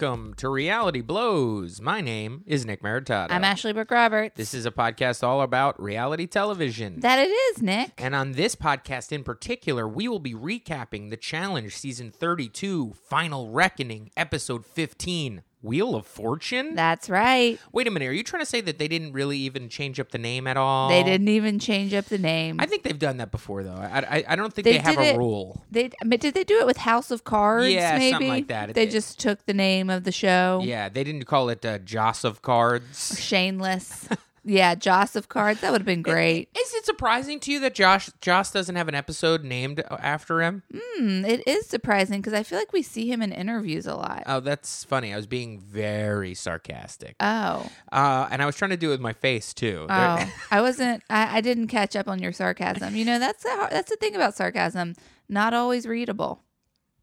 welcome to Reality Blows. My name is Nick Maritato. I'm Ashley Brooke Roberts. This is a podcast all about reality television. that it is, Nick. and on this podcast in particular, we will be recapping the Challenge Season 32, Final Reckoning, Episode 15, Wheel of Fortune. That's right. Wait a minute, are you trying to say that they didn't really even change up the name at all? They didn't even change up the name. I think they've done that before, though. I, I, I don't think they, They have a it- rule. they I mean, did they do it with House of Cards? Yeah, maybe something like that. It- They just took the name of the show. Yeah, they didn't call it uh, Joss of Cards. Shameless. yeah, Joss of Cards. That would have been great. Is it surprising to you that Josh Joss doesn't have an episode named after him? Hmm, it is surprising because I feel like we see him in interviews a lot. Oh, that's funny. I was being very sarcastic, Oh, uh, and I was trying to do it with my face too. oh, I wasn't. I, I didn't catch up on your sarcasm. You know, that's the har- that's the thing about sarcasm. Not always readable.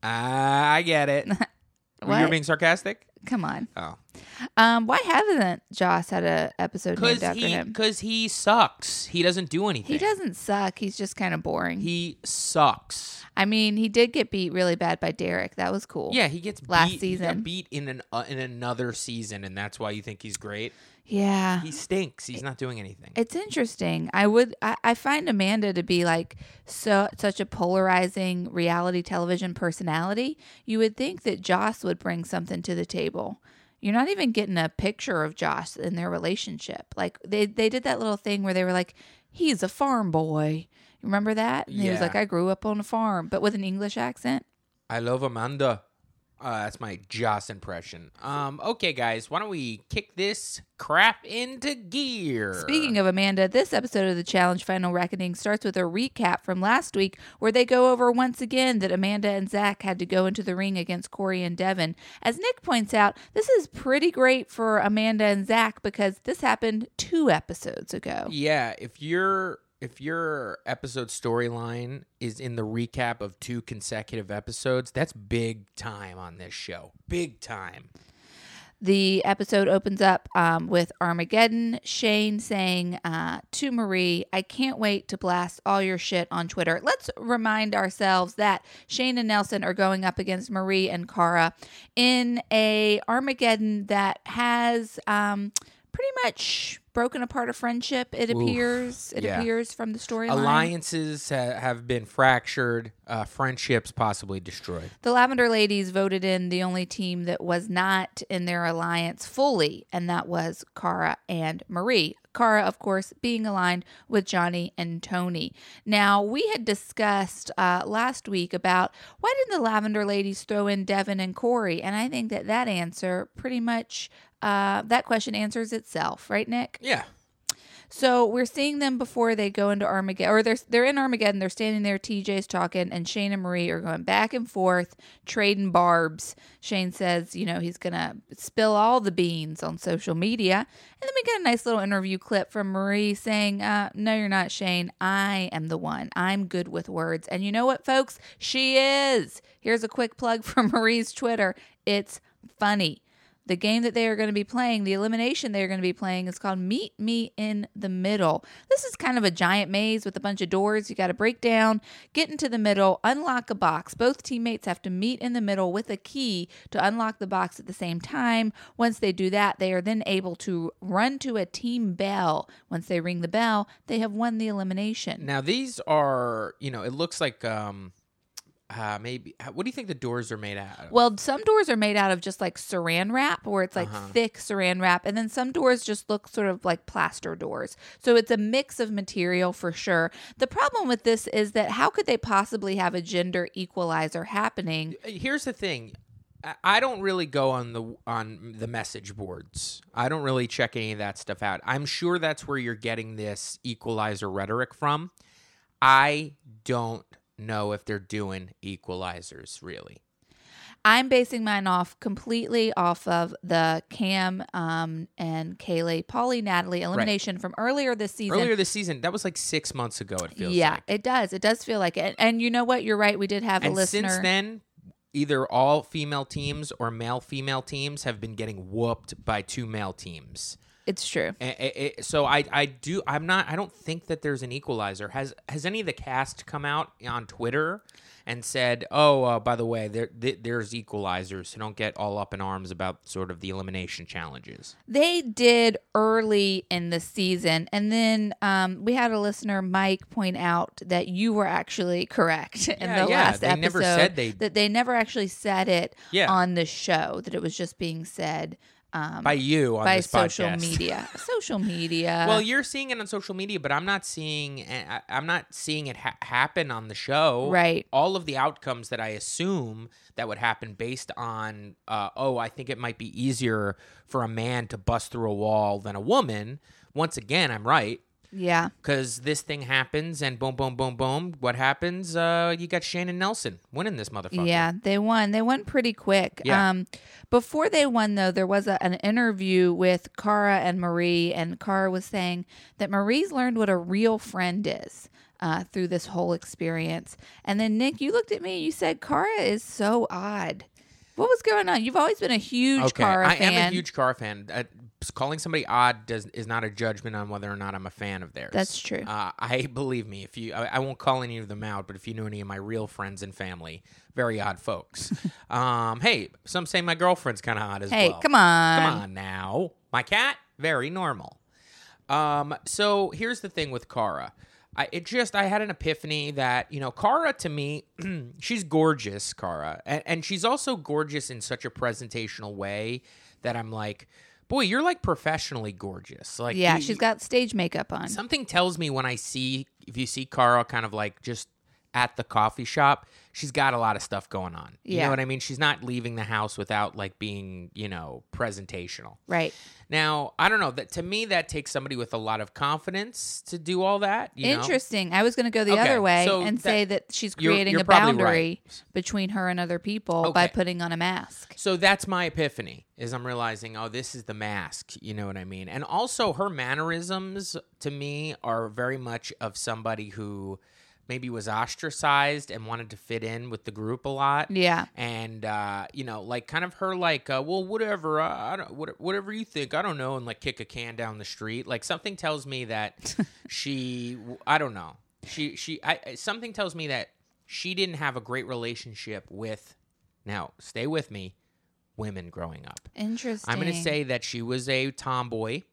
Ah, I get it. You're being sarcastic. Come on. Oh, Um, why hasn't Joss had a episode named after he him? because he sucks. He doesn't do anything. He doesn't suck. He's just kind of boring. He sucks. I mean, he did get beat really bad by Derek. That was cool. Yeah, he gets Last beat, he got season. beat in an uh, in another season, and that's why you think he's great. Yeah. He stinks. He's not doing anything. It's interesting. I would I, I find Amanda to be like so such a polarizing reality television personality. You would think that Joss would bring something to the table. You're not even getting a picture of Joss in their relationship. Like they they did that little thing where they were like, he's a farm boy. Remember that? And he was like, I grew up on a farm, but with an English accent. I love Amanda. Uh, that's my Joss impression. Um, okay, guys, why don't we kick this crap into gear? Speaking of Amanda, this episode of the Challenge Final Reckoning starts with a recap from last week where they go over once again that Amanda and Zach had to go into the ring against Corey and Devin. As Nick points out, this is pretty great for Amanda and Zach because this happened two episodes ago. yeah, if your if your episode storyline is in the recap of two consecutive episodes, that's big time on this show. Big time. The episode opens up um, with Armageddon, Shane saying uh, to Marie, I can't wait to blast all your shit on Twitter. Let's remind ourselves that Shane and Nelson are going up against Marie and Cara in a Armageddon that has um, pretty much broken apart a friendship, it Oof, appears. It yeah. appears from the storyline. Alliances ha- have been fractured, uh, friendships possibly destroyed. The Lavender Ladies voted in the only team that was not in their alliance fully, and that was Cara and Marie. Cara, of course, being aligned with Johnny and Tony. Now, we had discussed uh, last week about why didn't the Lavender Ladies throw in Devin and Corey? And I think that that answer pretty much, uh, that question answers itself, right, Nick? Yeah. So we're seeing them before they go into Armageddon, or they're they're in Armageddon. They're standing there. TJ's talking, and Shane and Marie are going back and forth, trading barbs. Shane says, you know, he's gonna spill all the beans on social media, and then we get a nice little interview clip from Marie saying, uh, "No, you're not, Shane. I am the one. I'm good with words, and you know what, folks? She is. Here's a quick plug for Marie's Twitter. It's funny." The game that they are going to be playing, the elimination they are going to be playing, is called Meet Me in the Middle. This is kind of a giant maze with a bunch of doors. You got to break down, get into the middle, unlock a box. Both teammates have to meet in the middle with a key to unlock the box at the same time. Once they do that, they are then able to run to a team bell. Once they ring the bell, they have won the elimination. Now these are, you know, it looks like um uh maybe what do you think the doors are made out of? Well, some doors are made out of just like saran wrap, where it's like Uh-huh. thick saran wrap, and then some doors just look sort of like plaster doors. So it's a mix of material for sure. The problem with this is that how could they possibly have a gender equalizer happening? here's the thing I- i don't really go on the on the message boards i don't really check any of that stuff out i'm sure that's where you're getting this equalizer rhetoric from i don't know if they're doing equalizers really I'm basing mine off completely off of the Cam um, and Kaylee, Paulie, Natalie elimination from earlier this season. earlier this season that was like six months ago it feels like. yeah, like it does. It does feel like it. And you know what? You're right. We did have a and listener. since then either all female teams or male female teams have been getting whooped by two male teams It's true. A- a- so I I do I'm not I don't think that there's an equalizer. Has has any of the cast come out on Twitter and said, "Oh, uh, by the way, there th- there's equalizers, so don't get all up in arms about sort of the elimination challenges." They did early in the season, and then um, we had a listener, Mike, point out that you were actually correct in Yeah, the yeah, last they episode. never said they- that they never actually said it Yeah. on the show. That it was just being said um, By you on by this social podcast. media. social media. Well, you're seeing it on social media, but I'm not seeing. I- I'm not seeing it ha- happen on the show. Right. All of the outcomes that I assume that would happen based on, uh, oh, I think it might be easier for a man to bust through a wall than a woman. Once again, I'm right yeah. because this thing happens, and boom, boom, boom, boom. What happens? Uh, you got Shannon Nelson winning this motherfucker. Yeah, they won. They won pretty quick. Yeah. Um, before they won, though, there was a, an interview with Cara and Marie, and Cara was saying that Marie's learned what a real friend is uh, through this whole experience. And then, Nick, you looked at me and you said, Cara is so odd. What was going on? You've always been a huge Okay, I fan. am a huge car fan. Uh, calling somebody odd does is not a judgment on whether or not I'm a fan of theirs. That's true. Uh, I believe me. If you, I, I won't call any of them out, but if you knew any of my real friends and family, very odd folks. um, hey, some say my girlfriend's kind of odd as hey, well. Hey, come on. Come on now. My cat, very normal. Um, so here's the thing with Cara. I it just I had an epiphany that, you know, Cara to me, she's gorgeous, Cara. And, and she's also gorgeous in such a presentational way that I'm like, boy, you're like professionally gorgeous. Like Yeah, you- she's got stage makeup on. Something tells me when I see if you see Cara kind of like just at the coffee shop, she's got a lot of stuff going on. You Yeah. know what I mean? She's not leaving the house without like being, you know, presentational. Right. Now, I don't know that to me that takes somebody with a lot of confidence to do all that. You know? Interesting. I was going to go the Okay, other way so and that- say that she's You're- creating you're a boundary right. between her and other people by putting on a mask. So that's my epiphany is I'm realizing, oh, this is the mask. You know what I mean? And also her mannerisms to me are very much of somebody who maybe was ostracized and wanted to fit in with the group a lot. Yeah. And uh, you know, like kind of her like, uh, well, whatever, uh, I don't, what, whatever you think, I don't know, and like kick a can down the street. Like something tells me that she, I don't know, she, she, I, something tells me that she didn't have a great relationship with. Now, stay with me. Women growing up. Interesting. I'm going to say that she was a tomboy.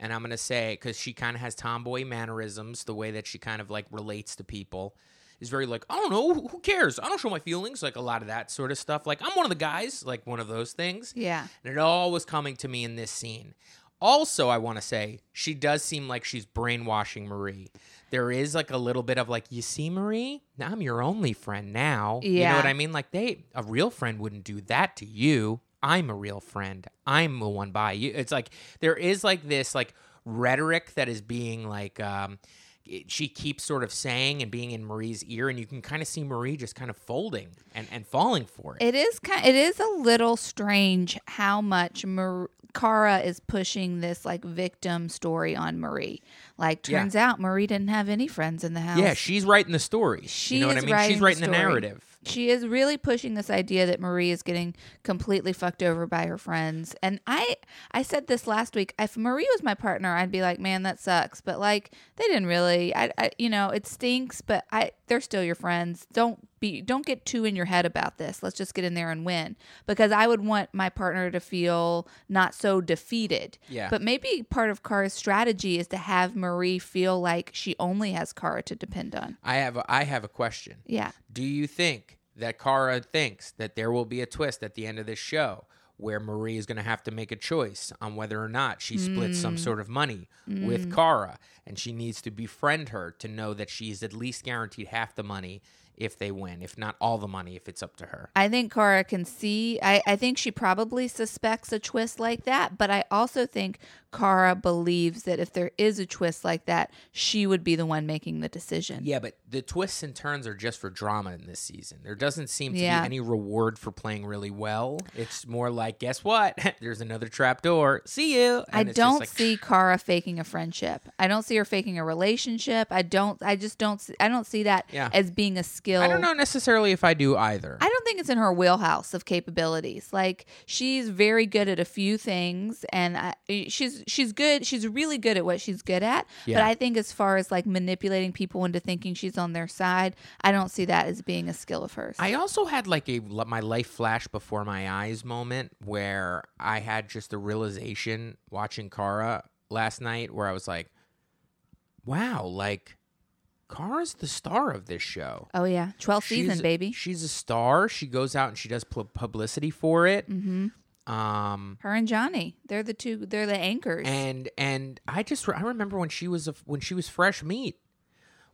And I'm going to say, because she kind of has tomboy mannerisms, the way that she kind of like relates to people is very like, I don't know, who- cares? I don't show my feelings. Like a lot of that sort of stuff. Like, I'm one of the guys, like one of those things. Yeah. And it all was coming to me in this scene. Also, I want to say, she does seem like she's brainwashing Marie. There is like a little bit of like, you see, Marie, now I'm your only friend now. Yeah. You know what I mean? Like, they, a real friend wouldn't do that to you. I'm a real friend. I'm the one by you. It's like, there is like this like rhetoric that is being like, um, it- she keeps sort of saying and being in Marie's ear, and you can kind of see Marie just kind of folding and, and falling for it. It is kind. It is a little strange how much Mar- Cara is pushing this like victim story on Marie. Like, Yeah. turns out Marie didn't have any friends in the house. yeah, she's writing the story. She you know what I mean? She's writing the, story. narrative. She is really pushing this idea that Marie is getting completely fucked over by her friends. And I I said this last week. If Marie was my partner, I'd be like, "Man, that sucks." But like they didn't really I, I you know, it stinks, but I they're still your friends. Don't be don't get too in your head about this. Let's just get in there and win. Because I would want my partner to feel not so defeated. Yeah. But maybe part of Cara's strategy is to have Marie feel like she only has Cara to depend on. I have a, I have a question. Yeah. Do you think that Cara thinks that there will be a twist at the end of this show where Marie is going to have to make a choice on whether or not she splits Mm. some sort of money with Cara and she needs to befriend her to know that she's at least guaranteed half the money if they win, if not all the money if it's up to her. I think Cara can see. I, I think she probably suspects a twist like that, but I also think Cara believes that if there is a twist like that, she would be the one making the decision. Yeah, but the twists and turns are just for drama in this season. There doesn't seem to Yeah. be any reward for playing really well. It's more like, guess what? There's another trap door. See you. I And it's don't like, see Cara faking a friendship. I don't see her faking a relationship. I don't. I just don't. I don't see that Yeah. as being a skill. I don't know necessarily if I do either. I don't think it's in her wheelhouse of capabilities. Like she's very good at a few things, and I, she's she's good. She's really good at what she's good at. But I think as far as like manipulating people into thinking she's on their side, I don't see that as being a skill of hers. I also had like a my life flash before my eyes moment where I had just a realization watching Cara last night where I was like, wow, like Cara's the star of this show. oh yeah, 12th season, baby. She's a star. She goes out and she does pu- publicity for it. hmm Um, Her and Johnny, they're the two. They're the anchors. and and I just I remember when she was a, when she was fresh meat,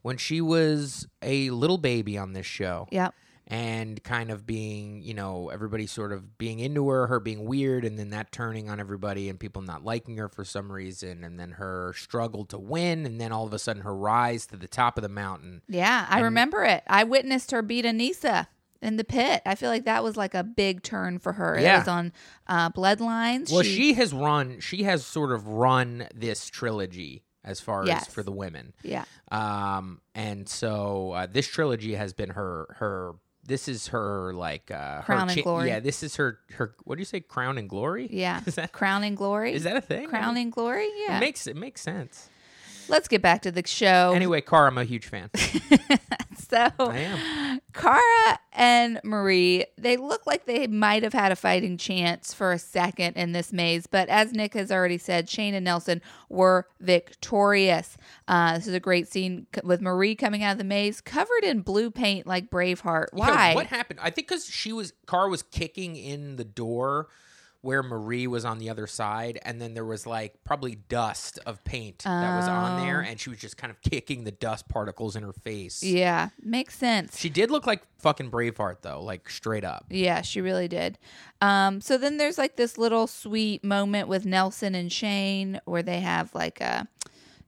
when she was a little baby on this show. yep. And kind of being, you know, everybody sort of being into her, her being weird, and then that turning on everybody and people not liking her for some reason, and then her struggle to win, and then all of a sudden her rise to the top of the mountain. Yeah, I remember it. I witnessed her beat Anissa in the pit. I feel like that was like a big turn for her. It Yeah. was on uh, Bloodlines. Well, she has run, she has sort of run this trilogy as far Yes. as for the women. yeah, Um, and so uh, this trilogy has been her her. This is her like uh, her Crown and glory. Yeah, this is her her. What do you say? Crown and glory. yeah. Is that Crowning Glory. is that a thing? Crowning Glory? Yeah. It makes it makes sense. Let's get back to the show. Anyway, Car, I'm a huge fan. so I am. Cara and Marie, they look like they might have had a fighting chance for a second in this maze, but as Nick has already said, Shane and Nelson were victorious. Uh, this is a great scene with Marie coming out of the maze, covered in blue paint like Braveheart. Yeah, Why? what happened? I think because she was Car was kicking in the door where Marie was on the other side, and then there was like probably dust of paint that was on there, and she was just kind of kicking the dust particles in her face. yeah, makes sense. She did look like fucking Braveheart though, like straight up. Yeah, she really did. Um, so then there's like this little sweet moment with Nelson and Shane where they have like a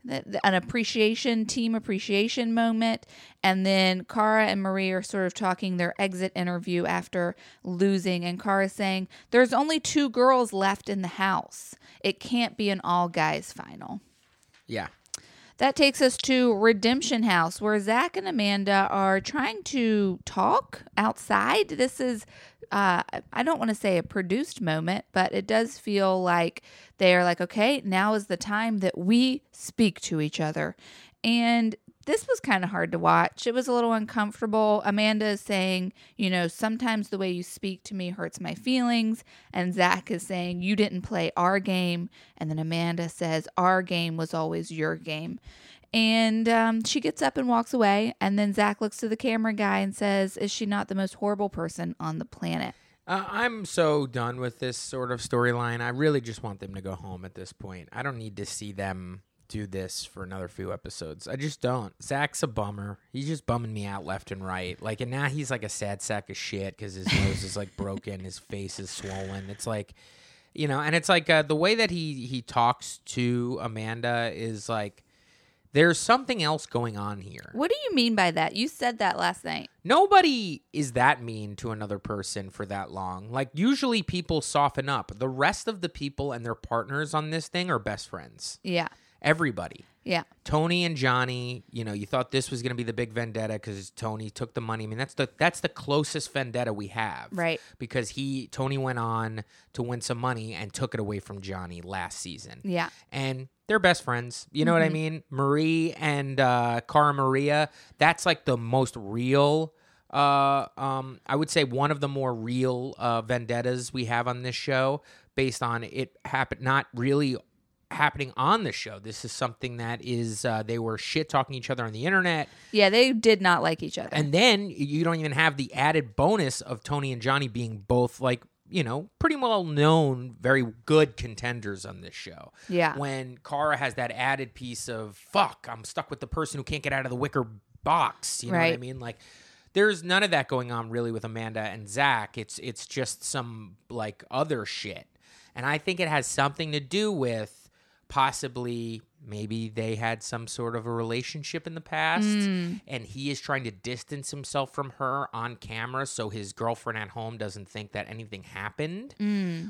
an appreciation team appreciation moment and then Cara and Marie are sort of talking their exit interview after losing and Cara's saying there's only two girls left in the house. It can't be an all guys final. Yeah. That takes us to Redemption House, where Zach and Amanda are trying to talk outside. This is, uh, I don't want to say a produced moment, but it does feel like they are like, okay, now is the time that we speak to each other. And this was kind of hard to watch. It was a little uncomfortable. Amanda is saying, you know, sometimes the way you speak to me hurts my feelings. And Zach is saying, you didn't play our game. And then Amanda says, our game was always your game. And um, she gets up and walks away. And then Zach looks to the camera guy and says, Is she not the most horrible person on the planet? Uh, I'm so done with this sort of storyline. I really just want them to go home at this point. I don't need to see them do this for another few episodes. I just don't. Zach's a bummer. He's just bumming me out left and right. Like, and now he's like a sad sack of shit because his nose is like broken, his face is swollen. It's like, you know, and it's like uh, the way that he he talks to Amanda is like. There's something else going on here. What do you mean by that? You said that last night. Nobody is that mean to another person for that long. Like usually people soften up. The rest of the people and their partners on this thing are best friends. Yeah. Everybody. Yeah. Tony and Johnny, you know, you thought this was going to be the big vendetta cuz Tony took the money. I mean, that's the that's the closest vendetta we have. Right. Because he Tony went on to win some money and took it away from Johnny last season Yeah. and they're best friends. You know what I mean? Marie and uh, Cara Maria. That's like the most real. Uh, um, I would say one of the more real uh, vendettas we have on this show, based on it happened not really happening on the show. This is something that is uh, they were shit talking each other on the internet, Yeah. They did not like each other. and then you don't even have the added bonus of Tony and Johnny being both like you know pretty well known, very good contenders on this show yeah. when Cara has that added piece of fuck, I'm stuck with the person who can't get out of the wicker box. You know what I mean? Like there's none of that going on really with Amanda and Zach. It's it's just some like other shit. And I think it has something to do with possibly maybe they had some sort of a relationship in the past Mm. and he is trying to distance himself from her on camera so his girlfriend at home doesn't think that anything happened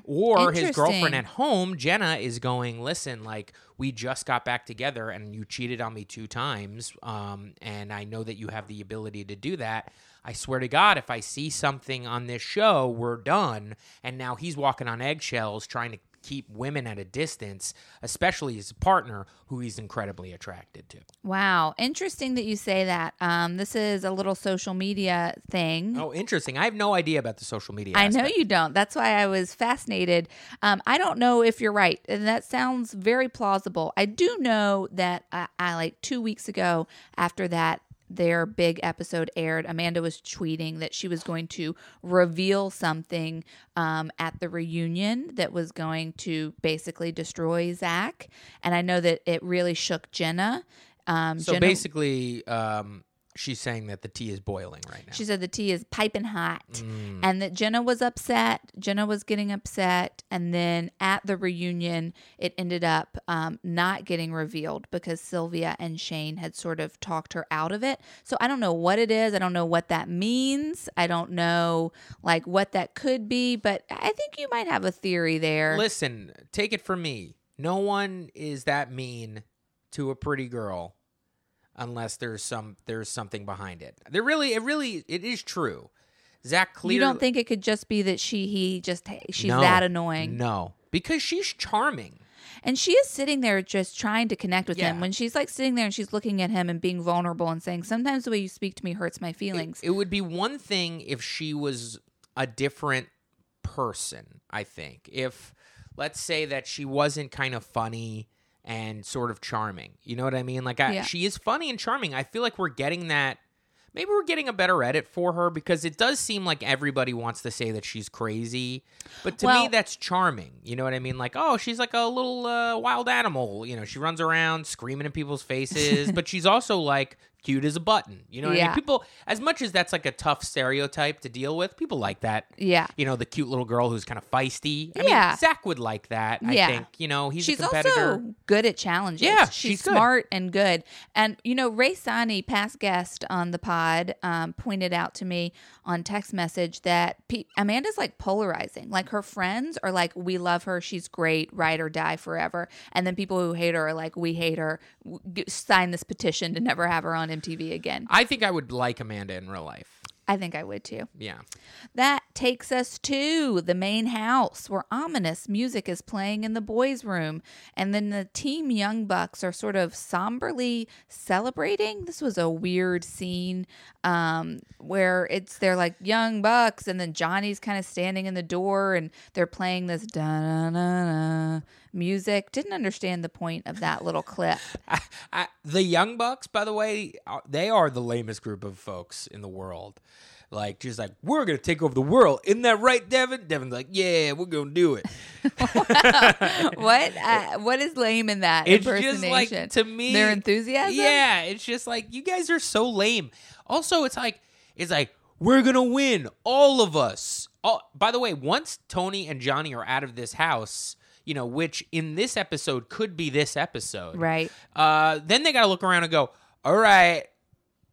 or his girlfriend Mm. At home jenna is going listen like we just got back together and you cheated on me two times um, and i know that you have the ability to do that i swear to god if i see something on this show we're done and now he's walking on eggshells trying to keep women at a distance especially his partner who he's incredibly attracted to Wow, interesting that you say that. Um, this is a little social media thing. oh interesting i have no idea about the social media I know you don't. That's why I was fascinated. Um, I don't know if you're right, and that sounds very plausible. I do know that I, I like two weeks ago after that their big episode aired, Amanda was tweeting that she was going to reveal something um, at the reunion that was going to basically destroy Zach, and I know that it really shook Jenna. Um, so Jenna- basically um, she's saying that the tea is boiling right now She said the tea is piping hot Mm. and that Jenna was upset. Jenna was getting upset. And then at the reunion, it ended up um, not getting revealed because Sylvia and Shane had sort of talked her out of it. So I don't know what it is. I don't know what that means. I don't know like what that could be, but I think you might have a theory there. Listen, take it from me. No one is that mean to a pretty girl unless there's some there's something behind it. There really it really it is true. Zach clearly you don't think it could just be that she he just she's No. that annoying. No. Because she's charming. And she is sitting there just trying to connect with Yeah. him. When she's like sitting there and she's looking at him and being vulnerable and saying, Sometimes the way you speak to me hurts my feelings. It would be one thing if she was a different person, I think. If let's say that she wasn't kind of funny and sort of charming. You know what I mean? Like I, Yeah. she is funny and charming. I feel like we're getting that maybe we're getting a better edit for her because it does seem like everybody wants to say that she's crazy. But to me that's charming. You know what I mean? Like, oh, she's like a little uh, wild animal. You know, she runs around screaming in people's faces, but she's also like cute as a button. You know what I mean? People as much as that's like a tough stereotype to deal with, people like that. yeah. You know, the cute little girl who's kind of feisty. I Yeah. mean, Zach would like that. I think. You know, he's she's a competitor. also good at challenges. Yeah, she's, she's good. smart and good. And you know, Ray Sani, past guest on the pod, um, pointed out to me on text message that P- Amanda's like polarizing. Like her friends are like, "We love her. She's great. Ride or die forever." And then people who hate her are like, "We hate her. Sign this petition to never have her on MTV again." I think I would like Amanda in real life. I think I would too. Yeah. That takes us to the main house where ominous music is playing in the boys' room. And then the Team Young Bucks are sort of somberly celebrating. This was a weird scene um, where it's they're like Young Bucks, and then Johnny's kind of standing in the door and they're playing this da da da da music. Didn't understand the point of that little clip. I, I, the Young Bucks, by the way, they are the lamest group of folks in the world. Like, just like, we're going to take over the world. Isn't that right, Devin? Devin's like, yeah, we're going to do it. what? Uh, what is lame in that It's just impersonation? like, to me, their enthusiasm. Yeah, it's just like, you guys are so lame. Also, it's like, it's like, we're going to win, all of us. All, by the way, once Tony and Johnny are out of this house, you know, which in this episode could be this episode. Right. Uh, then they got to look around and go, all right,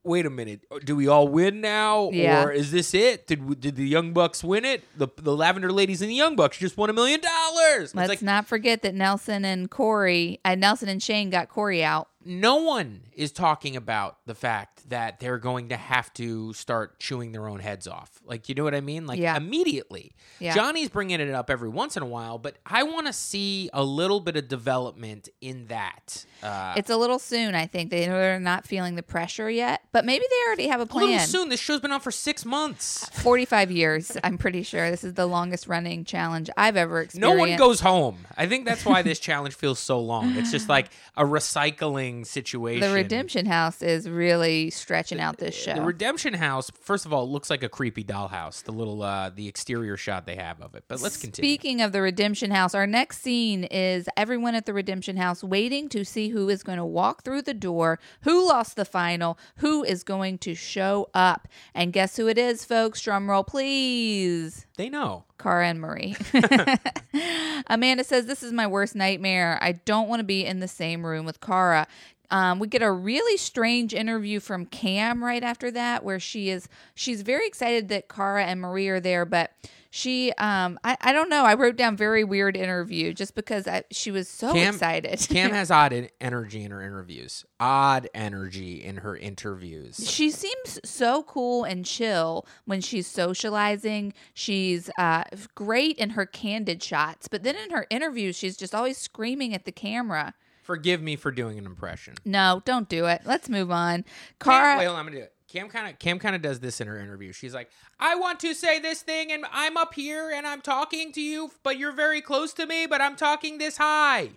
wait a minute. Do we all win now? Yeah. Or is this it? Did did the Young Bucks win it? The the Lavender Ladies and the Young Bucks just won a million dollars. Let's like not forget that Nelson and Corey, uh, Nelson and Shane got Corey out. No one is talking about the fact that they're going to have to start chewing their own heads off. Like, you know what I mean? Like, Yeah. immediately. Yeah. Johnny's bringing it up every once in a while, but I want to see a little bit of development in that. Uh, It's a little soon, I think. They- They're not feeling the pressure yet, but maybe they already have a a little plan. soon. This show's been on for six months. 45 years, I'm pretty sure. This is the longest running challenge I've ever experienced. No one goes home. I think that's why this challenge feels so long. It's just like a recycling situation. The Redemption House is really stretching out this show. The Redemption House, first of all, looks like a creepy dollhouse. The little, uh, the exterior shot they have of it. But let's continue. Speaking of the Redemption House, our next scene is everyone at the Redemption House waiting to see who is going to walk through the door, who lost the final, who is going to show up. And guess who it is, folks? Drum roll, please. They know. Cara and Marie. Amanda says, This is my worst nightmare. I don't want to be in the same room with Cara. Um, we get a really strange interview from Cam right after that, where she is she's very excited that Cara and Marie are there, but she um I, I don't know. I wrote down very weird interview just because I, she was so Cam- excited. Cam has odd en- energy in her interviews. Odd energy in her interviews. she seems so cool and chill when she's socializing. She's uh, great in her candid shots, but then in her interviews, she's just always screaming at the camera. Forgive me for doing an impression. No, don't do it. Let's move on. Cara, wait, hold on, I'm gonna do it. Cam kind of Cam kind of does this in her interview. She's like, "I want to say this thing, and I'm up here, and I'm talking to you, but you're very close to me, but I'm talking this high."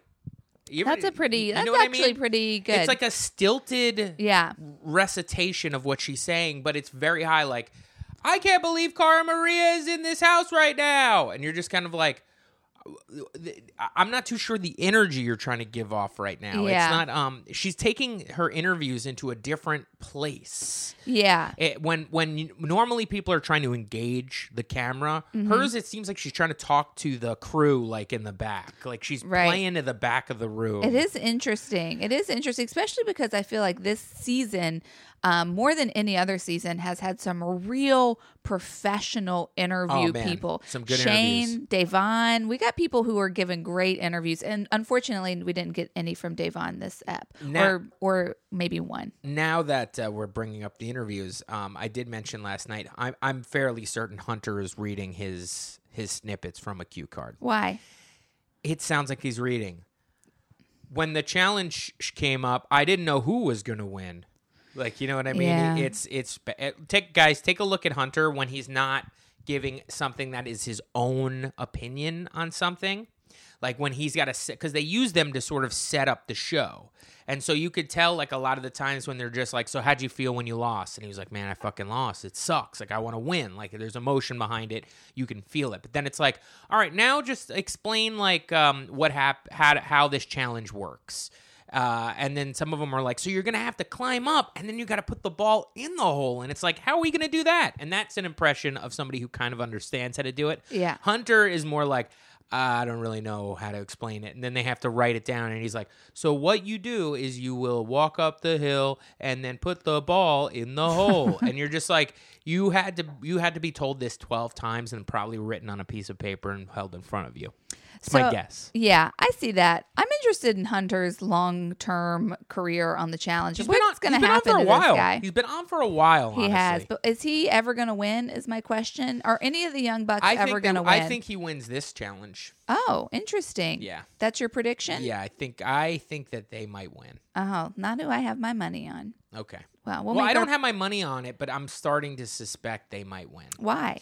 You that's a pretty. you That's what I actually mean? pretty good. It's like a stilted yeah, recitation of what she's saying, but it's very high. Like, I can't believe Cara Maria is in this house right now, and you're just kind of like, I'm not too sure the energy you're trying to give off right now. Yeah. It's not. Um, she's taking her interviews into a different place. yeah. It, when when you, normally people are trying to engage the camera, Mm-hmm. hers it seems like she's trying to talk to the crew like in the back, like she's Right. playing to the back of the room. It is interesting. It is interesting, especially because I feel like this season, um, more than any other season, has had some real professional interview Oh, people. Some good Shane, Davon. We got people who are giving great interviews, and unfortunately, we didn't get any from Davon this app, Now- or or maybe one. now that uh, we're bringing up the interviews, um, I did mention last night. I'm, I'm fairly certain Hunter is reading his his snippets from a cue card. Why? It sounds like he's reading. When the challenge came up, I didn't know who was going to win. Like you know what I mean? Yeah. It's it's take guys take a look at Hunter when he's not giving something that is his own opinion on something. Like when he's got to because they use them to sort of set up the show. And so you could tell like a lot of the times when they're just like, "So how'd you feel when you lost?" And he was like, "Man, I fucking lost. It sucks. Like I want to win. Like there's emotion behind it. You can feel it." But then it's like, "All right, now just explain like um, what hap- how how this challenge works." Uh, and then some of them are like, so you're gonna have to climb up, and then you got to put the ball in the hole, and it's like, how are we gonna do that? And that's an impression of somebody who kind of understands how to do it. Yeah. Hunter is more like, I don't really know how to explain it, and then they have to write it down, and he's like, so what you do is you will walk up the hill and then put the ball in the hole, and you're just like, you had to you had to be told this twelve times and probably written on a piece of paper and held in front of you. It's my guess. Yeah, I see that. I'm interested in Hunter's long term career on the challenge. He's What's going to he's been on happen for a to while. this guy? He's been on for a while. He has, but is he ever going to win? Is my question. Are any of the young bucks I ever going to win? I think he wins this challenge. Oh, interesting. Yeah. that's your prediction. Yeah, I think I think that they might win. Oh, not who I have my money on. Okay. Well, we'll Well, I don't have my money on it, but I'm starting to suspect they might win. Why?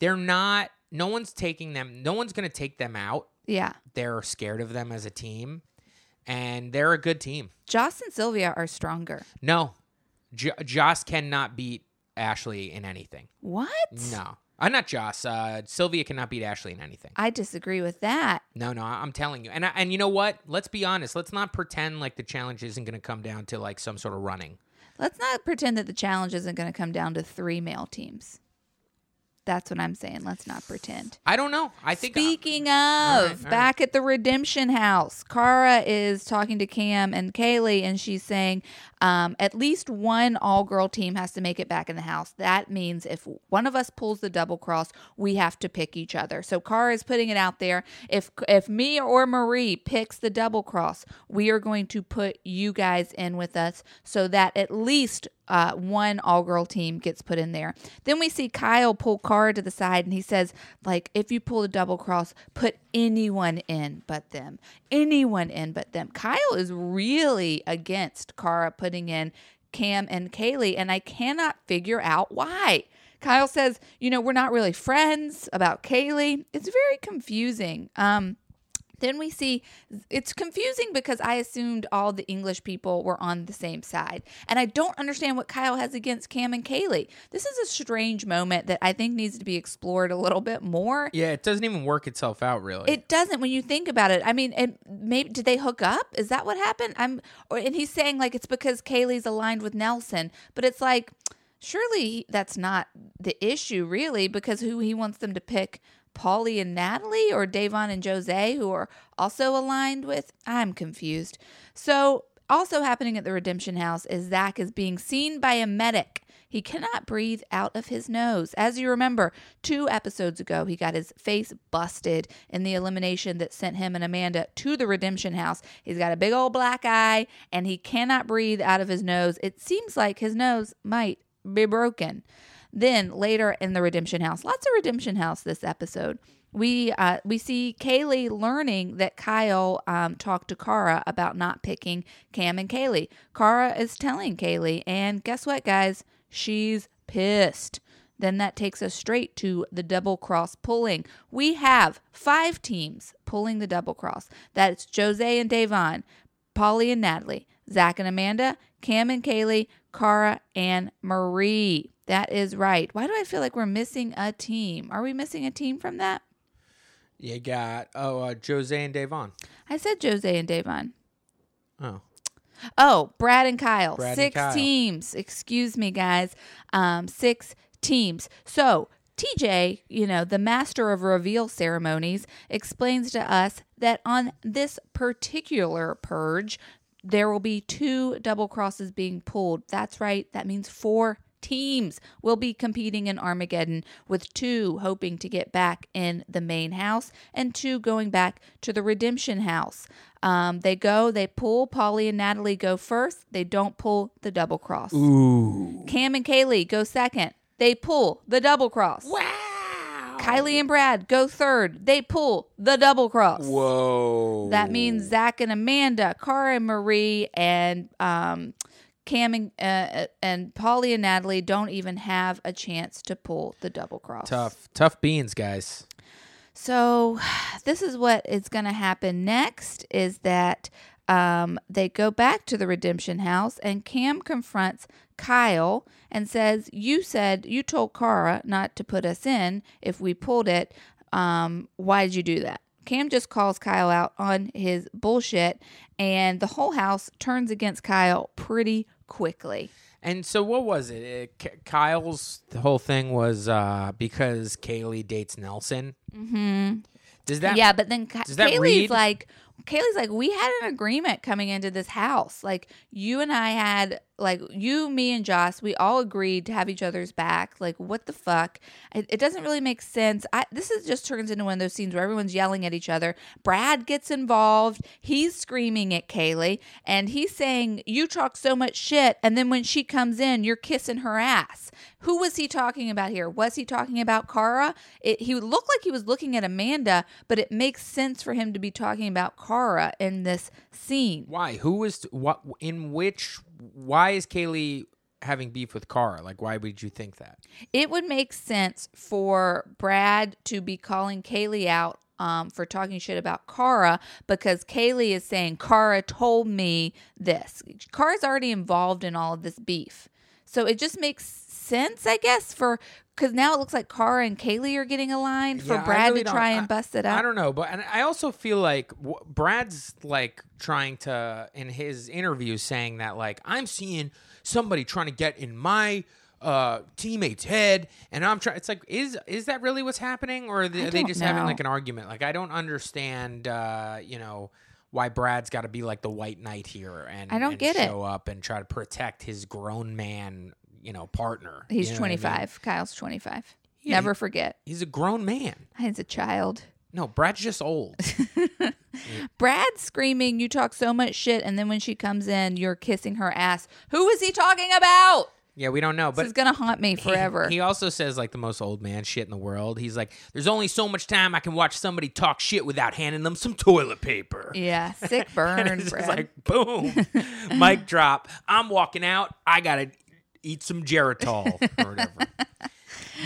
They're not. No one's taking them. No one's going to take them out. Yeah, They're scared of them as a team, and they're a good team. Joss and Sylvia are stronger. No, J- Joss cannot beat Ashley in anything. What? No, uh, not Joss. Uh, Sylvia cannot beat Ashley in anything. I disagree with that. No, no, I'm telling you. And I, and you know what? Let's be honest. Let's not pretend like the challenge isn't going to come down to like some sort of running. Let's not pretend that the challenge isn't going to come down to three male teams. That's what I'm saying. Let's not pretend. I don't know. I think uh, Speaking of, right, all back at the Redemption House, Kara is talking to Cam and Kaylee, and she's saying um, at least one all girl team has to make it back in the house. That means if one of us pulls the double cross, we have to pick each other. So Cara is putting it out there. If if me or Marie picks the double cross, we are going to put you guys in with us so that at least uh, one all girl team gets put in there. Then we see Kyle pull Cara to the side and he says, like, if you pull the double cross, put anyone in but them. Anyone in but them. Kyle is really against Cara putting in Cam and Kaylee, and I cannot figure out why. Kyle says, you know, we're not really friends about Kaylee. It's very confusing. Um, then we see it's confusing because I assumed all the English people were on the same side. And I don't understand what Kyle has against Cam and Kaylee. This is a strange moment that I think needs to be explored a little bit more. Yeah, it doesn't even work itself out really. It doesn't when you think about it. I mean, it, maybe did they hook up? Is that what happened? I'm or, and he's saying like it's because Kaylee's aligned with Nelson, but it's like surely that's not the issue really because who he wants them to pick Paulie and Natalie or Davon and Jose, who are also aligned with? I'm confused. So, also happening at the Redemption House is Zach is being seen by a medic. He cannot breathe out of his nose. As you remember, two episodes ago, he got his face busted in the elimination that sent him and Amanda to the Redemption House. He's got a big old black eye and he cannot breathe out of his nose. It seems like his nose might be broken. Then later in the Redemption House, lots of Redemption House this episode. We uh, we see Kaylee learning that Kyle um, talked to Cara about not picking Cam and Kaylee. Cara is telling Kaylee, and guess what, guys? She's pissed. Then that takes us straight to the double cross pulling. We have five teams pulling the double cross. That's Jose and Davon, Paulie and Natalie, Zach and Amanda, Cam and Kaylee, Cara and Marie. That is right. Why do I feel like we're missing a team? Are we missing a team from that? You got oh uh, Jose and Davon. I said Jose and Davon. Oh, Oh, Brad and Kyle. Brad and six Kyle. teams. Excuse me, guys. Um, six teams. So TJ, you know, the master of reveal ceremonies, explains to us that on this particular purge, there will be two double crosses being pulled. That's right. That means four teams will be competing in Armageddon, with two hoping to get back in the main house and two going back to the redemption house. Um, they go, they pull. Paulie and Natalie go first. They don't pull the double cross. ooh, Cam and Kaylee go second. They pull the double cross. wow, Kylie and Brad go third. They pull the double cross. whoa. That means Zach and Amanda, Cara and Marie, and um, Cam and, uh, and Paulie and Natalie don't even have a chance to pull the double cross. tough, tough beans, guys. So this is what is going to happen next is that um, they go back to the redemption house and Cam confronts Kyle and says, "You said you told Cara not to put us in if we pulled it. Um, why did you do that?" Cam just calls Kyle out on his bullshit, and the whole house turns against Kyle pretty quickly. And so, what was it? it K- Kyle's the whole thing was uh, because Kaylee dates Nelson. Mm-hmm. Does that? yeah, but then Ka- does that Kaylee's read- like, Kaylee's like, we had an agreement coming into this house. Like you and I had, like you, me, and Joss, we all agreed to have each other's back. Like what the fuck? It, it doesn't really make sense. I this is just turns into one of those scenes where everyone's yelling at each other. Brad gets involved. He's screaming at Kaylee, and he's saying, "You talk so much shit," and then when she comes in, you're kissing her ass. Who was he talking about here? Was he talking about Cara? It, he looked like he was looking at Amanda, but it makes sense for him to be talking about Cara in this scene. Why? Who was what? In which? Why is Kaylee having beef with Cara? Like, why would you think that? It would make sense for Brad to be calling Kaylee out um, for talking shit about Cara because Kaylee is saying, Cara told me this. Cara's already involved in all of this beef. So it just makes sense, I guess, for because now it looks like Cara and Kaylee are getting aligned for Yeah, Brad really to try I- and bust it up. I don't know, but and I also feel like w- Brad's like trying to in his interview saying that like I'm seeing somebody trying to get in my uh teammate's head and I'm trying it's like is is that really what's happening or are they, are they just having like an argument like I don't understand uh you know why Brad's got to be like the white knight here and I don't and get it. show up and try to protect his grown man you know partner He's You know what I mean? 25. Kyle's 25. Yeah, Never forget. he's a grown man He's a child. no Brad's just old Brad screaming, You talk so much shit. And then when she comes in, you're kissing her ass. Who is he talking about? yeah we don't know but this is going to haunt me forever. He also says like the most old man shit in the world. He's like, "There's only so much time I can watch somebody talk shit without handing them some toilet paper." yeah, sick burn, and it's like boom, mic drop. I'm walking out. I gotta eat some Geritol or whatever.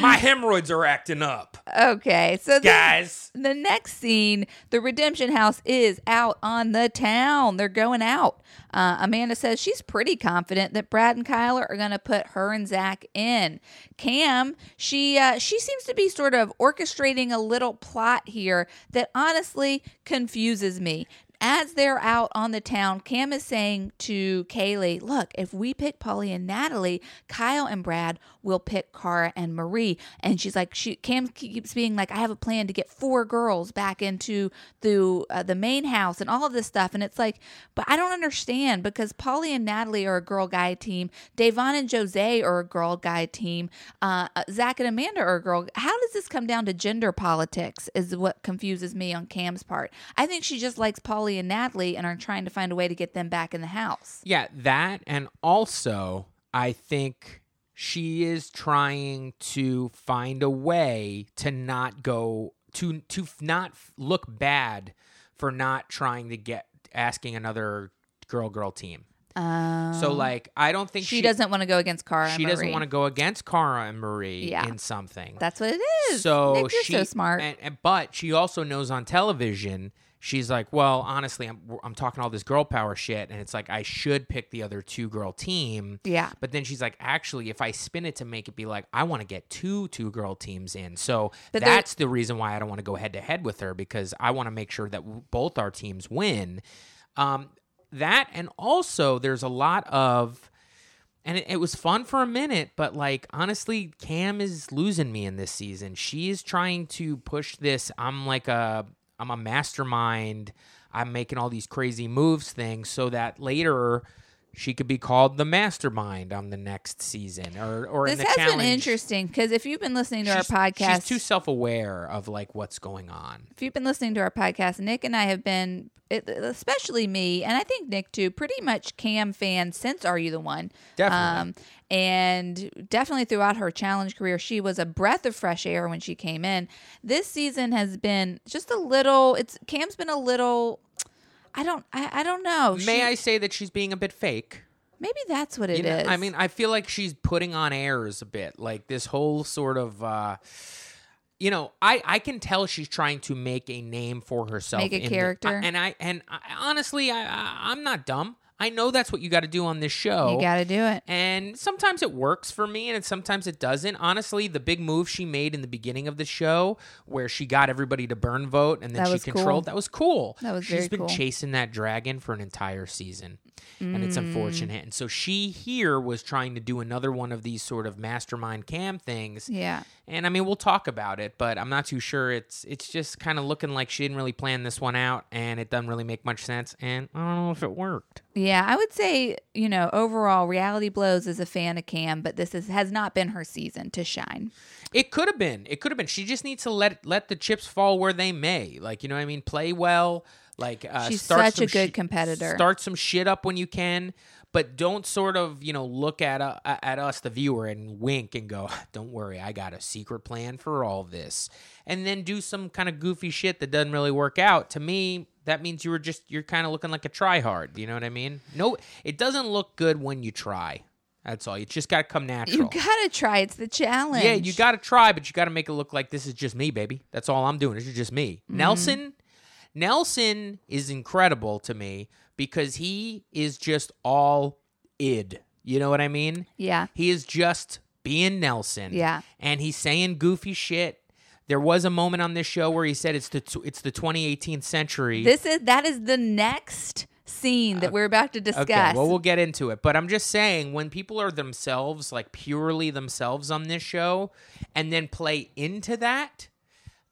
My hemorrhoids are acting up, okay, so the, guys. the next scene, the Redemption House is out on the town. They're going out. Uh, Amanda says she's pretty confident that Brad and Kyle are going to put her and Zach in. Cam, she uh, she seems to be sort of orchestrating a little plot here that honestly confuses me. As they're out on the town, Cam is saying to Kaylee, Look, if we pick Paulie and Natalie, Kyle and Brad will pick Cara and Marie. And she's like, she Cam keeps being like, I have a plan to get four girls back into the uh, the main house and all of this stuff. And it's like, but I don't understand because Paulie and Natalie are a girl guy team. Davon and Jose are a girl guy team. Uh, uh, Zach and Amanda are a girl. How does this come down to gender politics? Is what confuses me on Cam's part. I think she just likes Paulie and Natalie and are trying to find a way to get them back in the house. Yeah, that and also I think she is trying to find a way to not go to to not look bad for not trying to get asking another girl girl team. Um, So like I don't think she, she, doesn't want to go against Cara. she doesn't want to go against Cara and Marie Yeah. in something. That's what it is. So Nick, you're so smart. and, and- but she also knows on television. She's like, well, honestly, I'm I'm talking all this girl power shit, and it's like I should pick the other two girl team. yeah. But then she's like, actually, if I spin it to make it be like, I want to get two two girl teams in. So But that's the reason why I don't want to go head to head with her because I want to make sure that w- both our teams win. Um, that and also there's a lot of, and it, it was fun for a minute, but like honestly, Kam is losing me in this season. She is trying to push this. I'm like a I'm a mastermind. I'm making all these crazy moves things so that later she could be called the mastermind on the next season or or in This the has challenge. been interesting because if you've been listening to She's- our podcast, She's too self aware of like what's going on. if you've been listening to our podcast, Nick and I have been, especially me, and I think Nick too, pretty much Kam fans since Are You the One? Definitely. Um, and definitely throughout her challenge career, she was a breath of fresh air when she came in. This season has been just a little. It's Kam's been a little. I don't. I, I don't know. May She- I say that she's being a bit fake? Maybe that's what it You is. I mean, I feel like she's putting on airs a bit. Like this whole sort of, uh, you know, I I can tell she's trying to make a name for herself, Make a in the- character. and I and I, honestly, I, I I'm not dumb. I know that's what you got to do on this show. you got to do it. And sometimes it works for me and sometimes it doesn't. Honestly, the big move she made in the beginning of the show where she got everybody to burn vote and then That she was cool. controlled, that was cool. That was She's been cool. chasing that dragon for an entire season. And Mm. it's unfortunate. And so she here was trying to do another one of these sort of mastermind cam things. Yeah. And I mean, we'll talk about it, but I'm not too sure. It's it's just kind of looking like she didn't really plan this one out, and it doesn't really make much sense. And I don't know if it worked. Yeah, I would say, you know, overall, Reality Blows is a fan of Kam, but this is, has not been her season to shine. It could have been. It could have been. She just needs to let let the chips fall where they may. Like you know what I mean. Play well. Like uh, She's start such some a good shi- competitor. Start some shit up when you can, but don't sort of you know look at uh, at us the viewer and wink and go, "Don't worry, I got a secret plan for all this," and then do some kind of goofy shit that doesn't really work out. To me, that means you were just you're kind of looking like a tryhard. You know what I mean? No, it doesn't look good when you try. That's all. You just got to come natural. You got to try. It's the challenge. Yeah, you got to try, but you got to make it look like this is just me, baby. That's all I'm doing. This is just me. Mm-hmm. Nelson, Nelson is incredible to me because he is just all id. You know what I mean? Yeah. He is just being Nelson. Yeah. and he's saying goofy shit. There was a moment on this show where he said it's the it's the 2018th century. This is that is the next scene that uh, we're about to discuss. Okay, well, we'll get into it. But I'm just saying, when people are themselves, like purely themselves on this show, and then play into that,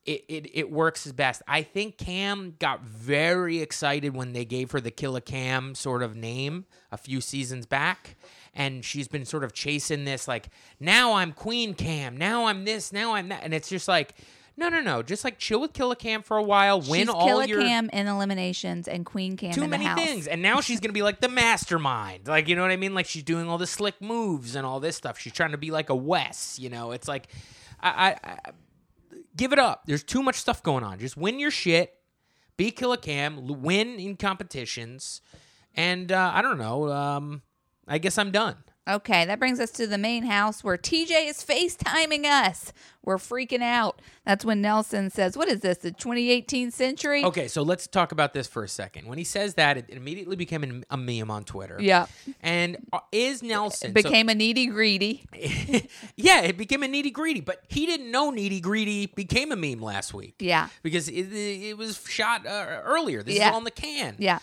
it, it, it works as best. I think Kam got very excited when they gave her the Killa Kam sort of name a few seasons back. And she's been sort of chasing this, like, now I'm Queen Kam, now I'm this, now I'm that. And it's just like, no, no, no. Just like chill with Killa Kam for a while, win She's all Killa your Kam in eliminations and Queen Kam too in many the house. things and now she's gonna be like the mastermind like you know what i mean like she's doing all the slick moves and all this stuff she's trying to be like a wes you know it's like I, I, I give it up. There's too much stuff going on. Just win your shit be killer cam win in competitions and uh, i don't know um, i guess i'm done Okay, that brings us to the main house where TJ is FaceTiming us. We're freaking out. That's when Nelson says, What is this, the 2018 century? Okay, so let's talk about this for a second. When he says that, it immediately became a meme on Twitter. Yeah. And uh, is Nelson It became a needy greedy. yeah, it became a needy greedy, but he didn't know needy greedy became a meme last week. Yeah. because it, it was shot uh, earlier. This Yeah. is on the can. Yeah.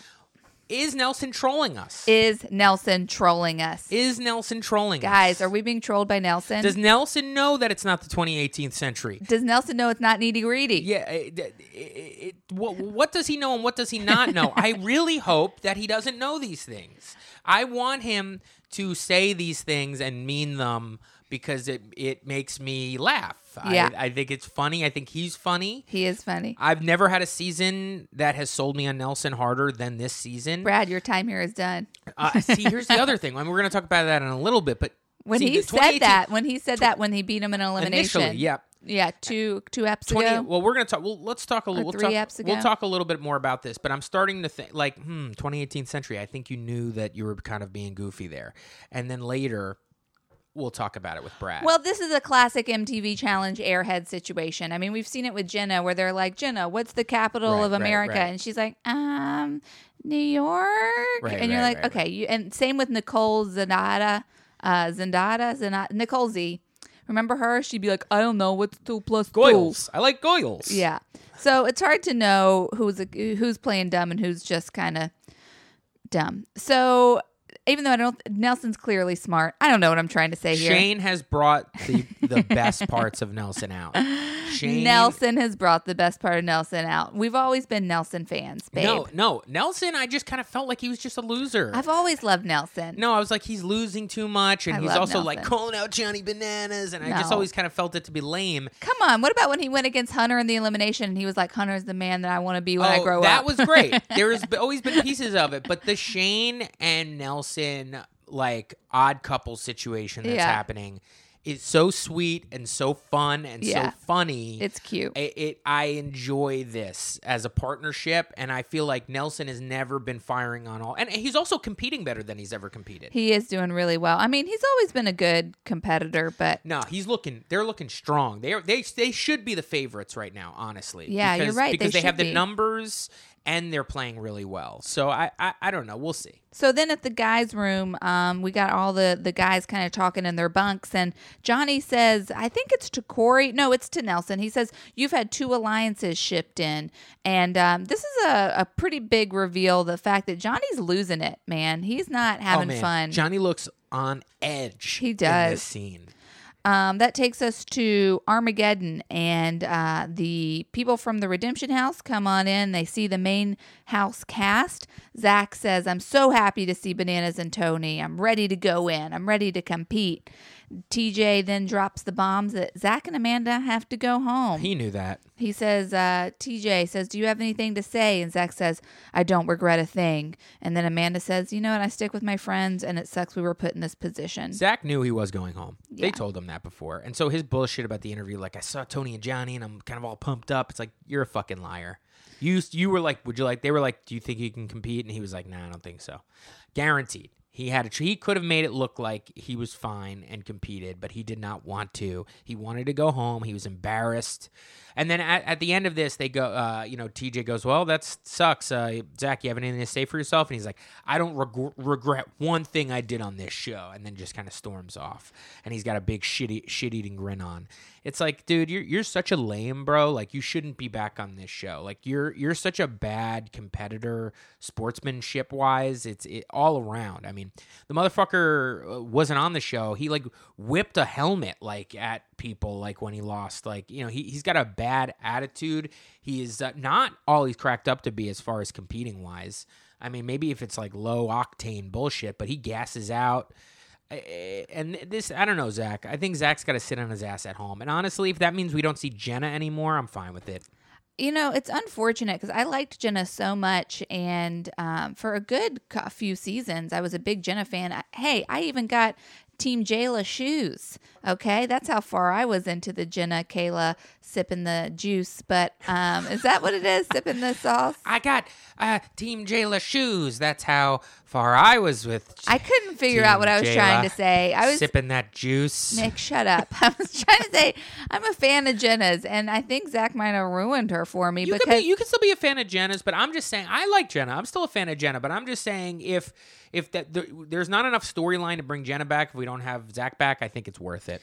Is Nelson trolling us? Is Nelson trolling us? is Nelson trolling Guys, us? are we being trolled by Nelson? Does Nelson know that it's not the 2018th century? Does Nelson know it's not needy greedy? Yeah, it, it, it, what, what does he know and what does he not know? I really hope that he doesn't know these things. I want him to say these things and mean them because it it makes me laugh. Yeah. I, I think it's funny. I think he's funny. He is funny. I've never had a season that has sold me on Nelson harder than this season. Brad, your time here is done. Uh, see, here's the other thing. I mean, we're going to talk about that in a little bit, but When see, he said that, when he said that, when he beat him in elimination, initially, yeah, yeah, two two eps 20 ago. well we're gonna talk well let's talk a little we'll three talk, eps we'll talk a little bit more about this but i'm starting to think like hmm 2018th century i think you knew that you were kind of being goofy there and then later we'll talk about it with brad Well, this is a classic MTV Challenge Airhead situation. I mean, we've seen it with Jenna, where they're like, "Jenna, what's the capital Right, of America?" right. And she's like, "Um, New York." Right, and you're like, right, "Okay." You, and same with Nicole Zanatta, uh, Zendata, Zanata, Nicole Z. Remember her? She'd be like, "I don't know what's two plus two." goyles i like goyles Yeah. So it's hard to know who's who's playing dumb and who's just kind of dumb. So even though I don't, Nelson's clearly smart. I don't know what I'm trying to say here. shane has brought the the best parts of nelson out shane Nelson has brought the best part of Nelson out. We've always been Nelson fans, babe. no no nelson i just kind of felt like he was just a loser I've always loved Nelson. no, I was like, he's losing too much, and I he's also like calling out Johnny Bananas, and I just always kind of felt it to be lame. Come on, what about when he went against Hunter in the elimination and he was like, Hunter's the man that I want to be when I oh, grow Oh, that up. was great. There's always been pieces of it, but the Shane and Nelson like odd couple situation that's Yeah. happening is so sweet and so fun and Yeah. so funny. it's cute. it, it I enjoy this as a partnership, and I feel like Nelson has never been firing on all, and he's also competing better than he's ever competed. he is doing really well. I mean, he's always been a good competitor, but No, he's looking. They're looking strong. They are. They they should be the favorites right now. Honestly. Yeah, you're Because- right, they Because they, have should the be. numbers and they're playing really well. So I, I I don't know. We'll see. So then at the guys' room, um, we got all the the guys kind of talking in their bunks, and Johnny says, "I think it's to Corey. No, it's to Nelson." He says, "You've had two alliances shipped in, and um, this is a, a pretty big reveal. The fact that Johnny's losing it, man. He's not having oh fun. Johnny looks on edge. He In does. this scene. Um, that takes us to Armageddon, and uh, the people from the Redemption House come on in. They see the main house cast. Zach says, I'm so happy to see Bananas and Tony. I'm ready to go in, I'm ready to compete. TJ then drops the bombs that Zach and Amanda have to go home. He knew that. He says, uh, TJ says, Do you have anything to say? And Zach says, I don't regret a thing. And then Amanda says, You know what? I stick with my friends, and it sucks we were put in this position. Zach knew he was going home. Yeah. They told him that before. And so his bullshit about the interview, like I saw Tony and Johnny, and I'm kind of all pumped up. It's like you're a fucking liar. You you were like, would you like? They were like, do you think you can compete? And he was like, nah, I don't think so. Guaranteed. He had a he could have made it look like he was fine and competed, but he did not want to. He wanted to go home. He was embarrassed. And then at, at the end of this, they go, uh, you know, TJ goes, well, that sucks. Uh, Zach, you have anything to say for yourself? And he's like, I don't reg- regret one thing I did on this show. And then just kind of storms off. And he's got a big shit shit eating grin on. It's like, dude, you're you're such a lame, bro. Like you shouldn't be back on this show. Like you're you're such a bad competitor, sportsmanship wise. It's it, all around. I mean, the motherfucker uh, wasn't on the show. He like whipped a helmet like at people like when he lost. Like you know, he he's got a bad attitude. He is uh, not all he's cracked up to be as far as competing wise. I mean, maybe if it's like low octane bullshit, but he gasses out. And this, I don't know, Zach. I think Zach's got to sit on his ass at home. And honestly, if that means we don't see Jenna anymore, I'm fine with it. You know, it's unfortunate because I liked Jenna so much, and um, for a good few seasons, I was a big Jenna fan. I, hey, I even got Team Jayla shoes. Okay, that's how far I was into the Jenna Kayla sipping the juice. But um, is that what it is? sipping the sauce? I got uh, Team Jayla shoes. That's how far I was with. I couldn't figure out what I was trying to say. I was sipping that juice. Nick, shut up. I was trying to say I'm a fan of Jenna's, and I think Zach might have ruined her for me You because be, you could still be a fan of Jenna's, but I'm just saying I like Jenna. I'm still a fan of Jenna, but I'm just saying if if that there, there's not enough storyline to bring Jenna back, if we don't have Zach back, I think it's worth it.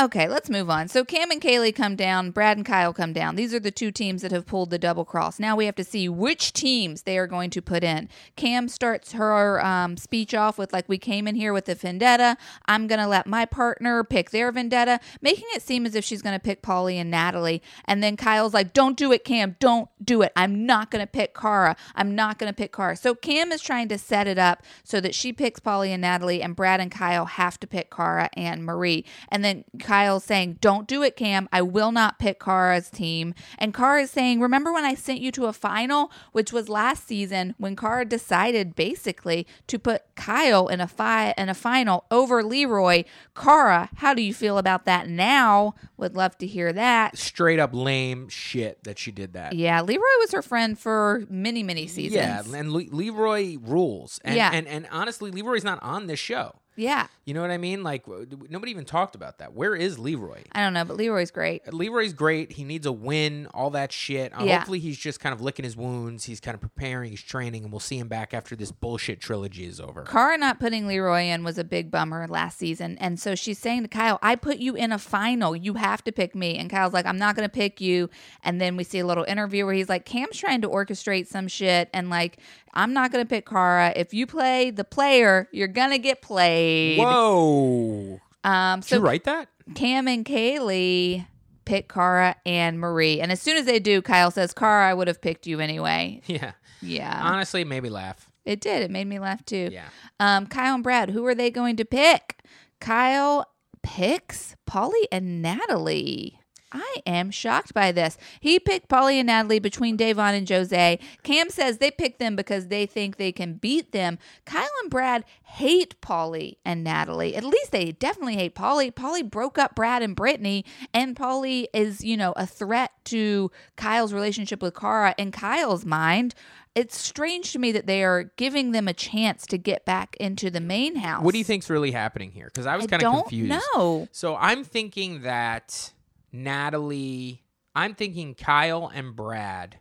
Okay, let's move on. So Kam and Kayleigh come down, Brad and Kyle come down. These are the two teams that have pulled the double cross. Now we have to see which teams they are going to put in. Kam starts her um, speech off with, like, we came in here with a vendetta. I'm going to let my partner pick their vendetta, making it seem as if she's going to pick Paulie and Natalie. And then Kyle's like, don't do it, Kam. Don't do it. I'm not going to pick Cara. I'm not going to pick Cara. So Kam is trying to set it up so that she picks Paulie and Natalie, and Brad and Kyle have to pick Cara and Marie. And then Kyle's saying, Don't do it, Kam. I will not pick Cara's team. And Cara is saying, Remember when I sent you to a final, which was last season, when Cara decided basically to put Kyle in a fi- in a final over Leroy? Cara, how do you feel about that now? Would love to hear that. Straight up lame shit that she did that. Yeah, Leroy was her friend for many, many seasons. Yeah, and Le- Leroy rules. And, Yeah. and and honestly, Leroy's not on this show. Yeah. You know what I mean? Like nobody even talked about that. Where is Leroy? I don't know, but Leroy's great. Leroy's great. He needs a win, all that shit. Uh, Yeah. Hopefully, he's just kind of licking his wounds. He's kind of preparing. He's training, and we'll see him back after this bullshit trilogy is over. Cara not putting Leroy in was a big bummer last season. And so she's saying to Kyle, I put you in a final. You have to pick me. And Kyle's like, I'm not going to pick you. And then we see a little interview where he's like, Kam's trying to orchestrate some shit. And like, I'm not going to pick Cara. If you play the player, you're going to get played. Whoa! Um, Did so you write that? Kam and Kayleigh pick Cara and Marie. And as soon as they do, Kyle says, Cara, I would have picked you anyway. Yeah. Yeah. Honestly, maybe laugh. It did. It made me laugh too. Yeah. Um, Kyle and Brad, who are they going to pick? Kyle picks Paulie and Natalie. I am shocked by this. He picked Paulie and Natalie between Da'Vonne and Jose. Kam says they picked them because they think they can beat them. Kyle and Brad hate Paulie and Natalie. At least they definitely hate Paulie. Paulie broke up Brad and Brittany, and Paulie is, you know, a threat to Kyle's relationship with Cara in Kyle's mind. It's strange to me that they are giving them a chance to get back into the main house. What do you think's really happening here? Because I was kind of confused. No. So I'm thinking that Natalie, I'm thinking Kyle and Brad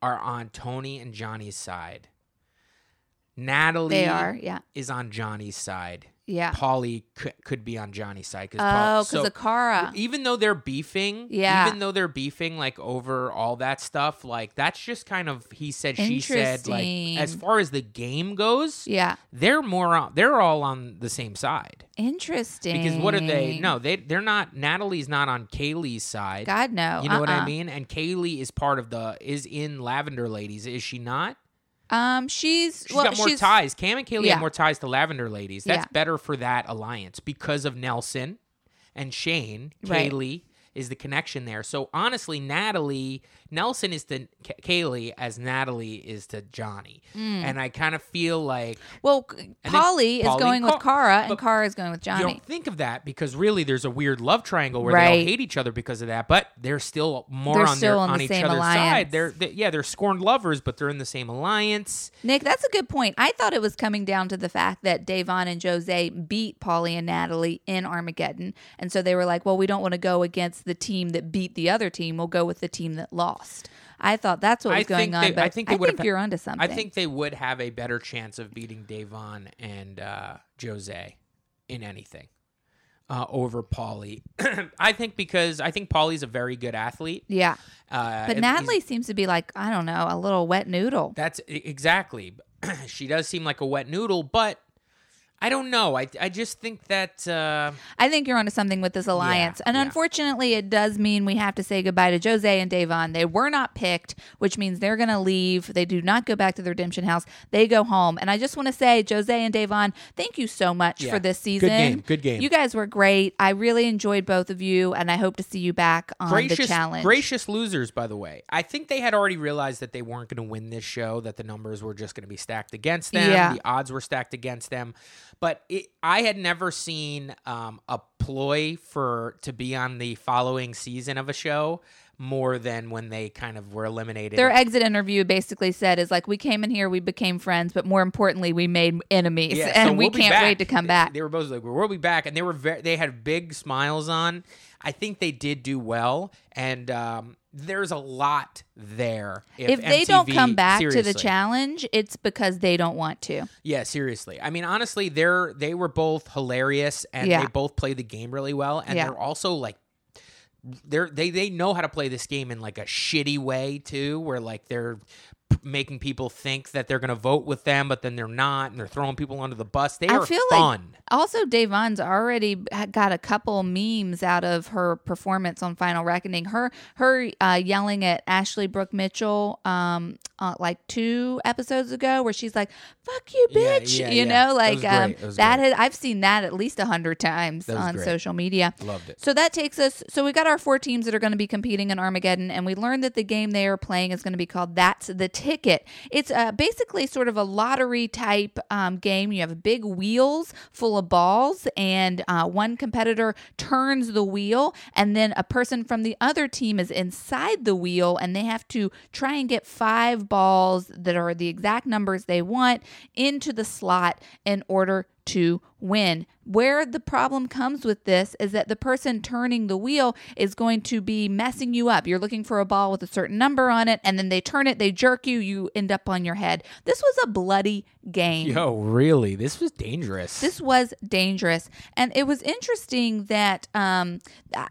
are on Tony and Johnny's side. Natalie They are, yeah. is on Johnny's side. Yeah. Paulie could, could be on Johnny's side because Oh, because of Cara. even though they're beefing, Yeah. even though they're beefing like over all that stuff, like that's just kind of he said, she said. Like as far as the game goes, Yeah. they're more on, they're all on the same side. Interesting. Because what are they? No, they they're not. Natalie's not on Kayleigh's side. God no. You know what I Uh-uh. mean? And Kayleigh is part of the is in Lavender Ladies, is she not? Um, she's She's well, got more she's, ties. Kam and Kayleigh Yeah. have more ties to Lavender Ladies. That's Yeah. better for that alliance because of Nelson and Shane. Right. Kayleigh is the connection there. So honestly, Natalie Nelson is to K- Kayleigh as Natalie is to Johnny, Mm. and I kind of feel like Well, Paulie is Paulie going with Cara and Cara is going with you Johnny. don't think of that because really there's a weird love triangle where they all hate each other because of that, but they're still more They're on still their on on, the each same other's alliance. side. They're they, yeah, they're scorned lovers, but they're in the same alliance. Nick, that's a good point. I thought it was coming down to the fact that Da'Vonne and Jose beat Paulie and Natalie in Armageddon. And so they were like, well, we don't want to go against the team that beat the other team. We'll go with the team that lost. I thought that's what was I going think on. they- but I think they would have- you're onto something. I think they would have a better chance of beating Da'Vonne and uh, Jose in anything uh, over Paulie. I think because I think Paulie's a very good athlete. Yeah. Uh, But Natalie seems to be like, I don't know, a little wet noodle. That's exactly. she does seem like a wet noodle, but I don't know. I I just think that uh, I think you're onto something with this alliance. and yeah. unfortunately, it does mean we have to say goodbye to Jose and Da'Vonne. They were not picked, which means they're going to leave. They do not go back to the Redemption House. They go home. And I just want to say, Jose and Da'Vonne, thank you so much Yeah. for this season. Good game. Good game. You guys were great. I really enjoyed both of you, and I hope to see you back on the challenge. gracious losers. By the way, I think they had already realized that they weren't going to win this show. That the numbers were just going to be stacked against them. Yeah. The odds were stacked against them. But it, I had never seen um, a ploy for to be on the following season of a show more than when they kind of were eliminated. Their exit interview basically said is like we came in here, we became friends, but more importantly, we made enemies, Yeah, and so we we'll be can't back. wait to come back. They were both like, "We'll be back," and they were very, they had big smiles on. I think they did do well, and um, there's a lot there. If they don't come back to the challenge, it's because they don't want to. yeah, seriously. I mean, honestly, they're they were both hilarious, and Yeah. they both play the game really well, and Yeah. they're also like. They're, they they know how to play this game in like a shitty way too, where like they're making people think that they're gonna vote with them, but then they're not, and they're throwing people under the bus. They I are feel like fun. Also, Da'Vonne's already got a couple memes out of her performance on Final Reckoning. Her her uh, yelling at Ashley Brooke Mitchell um uh, like two episodes ago, where she's like "fuck you, bitch," yeah, you yeah. know, like was um. That that has, I've seen that at least a hundred times on great. social media. Loved it. So that takes us. So we got our four teams that are going to be competing in Armageddon, and we learned that the game they are playing is going to be called "That's the Ticket." It's uh, basically sort of a lottery type um, game. You have big wheels full of balls, and uh, one competitor turns the wheel, and then a person from the other team is inside the wheel, and they have to try and get five balls that are the exact numbers they want into the slot in order to win. Where the problem comes with this is that the person turning the wheel is going to be messing you up. You're looking for a ball with a certain number on it, and then they turn it, they jerk you, you end up on your head. This was a bloody game. Yo, really? This was dangerous. This was dangerous, and it was interesting that um,